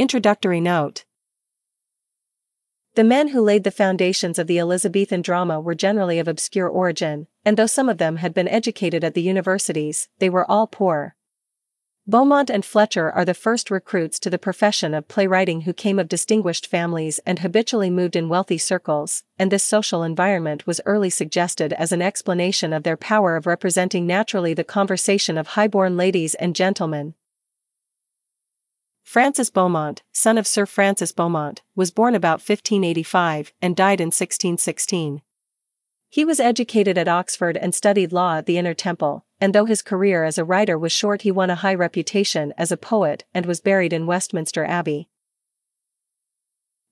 Introductory Note The men who laid the foundations of the Elizabethan drama were generally of obscure origin, and though some of them had been educated at the universities, they were all poor. Beaumont and Fletcher are the first recruits to the profession of playwriting who came of distinguished families and habitually moved in wealthy circles, and this social environment was early suggested as an explanation of their power of representing naturally the conversation of high-born ladies and gentlemen. Francis Beaumont, son of Sir Francis Beaumont, was born about 1585 and died in 1616. He was educated at Oxford and studied law at the Inner Temple, and though his career as a writer was short he won a high reputation as a poet and was buried in Westminster Abbey.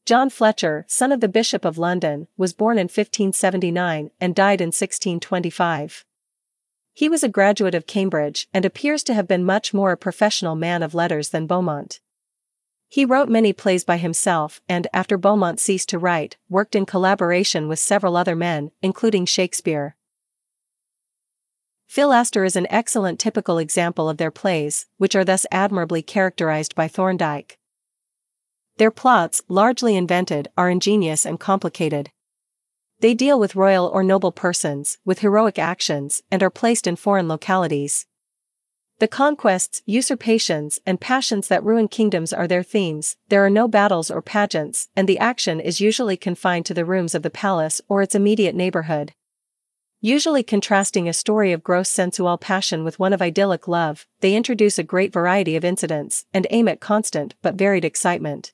John Fletcher, son of the Bishop of London, was born in 1579 and died in 1625. He was a graduate of Cambridge and appears to have been much more a professional man of letters than Beaumont. He wrote many plays by himself and, after Beaumont ceased to write, worked in collaboration with several other men, including Shakespeare. Philaster is an excellent typical example of their plays, which are thus admirably characterized by Thorndike. Their plots, largely invented, are ingenious and complicated. They deal with royal or noble persons, with heroic actions, and are placed in foreign localities. The conquests, usurpations, and passions that ruin kingdoms are their themes, there are no battles or pageants, and the action is usually confined to the rooms of the palace or its immediate neighborhood. Usually contrasting a story of gross sensual passion with one of idyllic love, they introduce a great variety of incidents and aim at constant but varied excitement.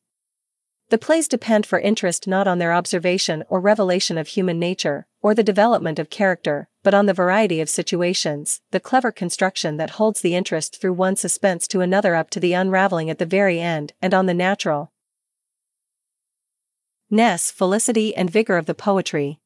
The plays depend for interest not on their observation or revelation of human nature, or the development of character, but on the variety of situations, the clever construction that holds the interest through one suspense to another up to the unraveling at the very end, and on the natural ness, felicity, and vigor of the poetry.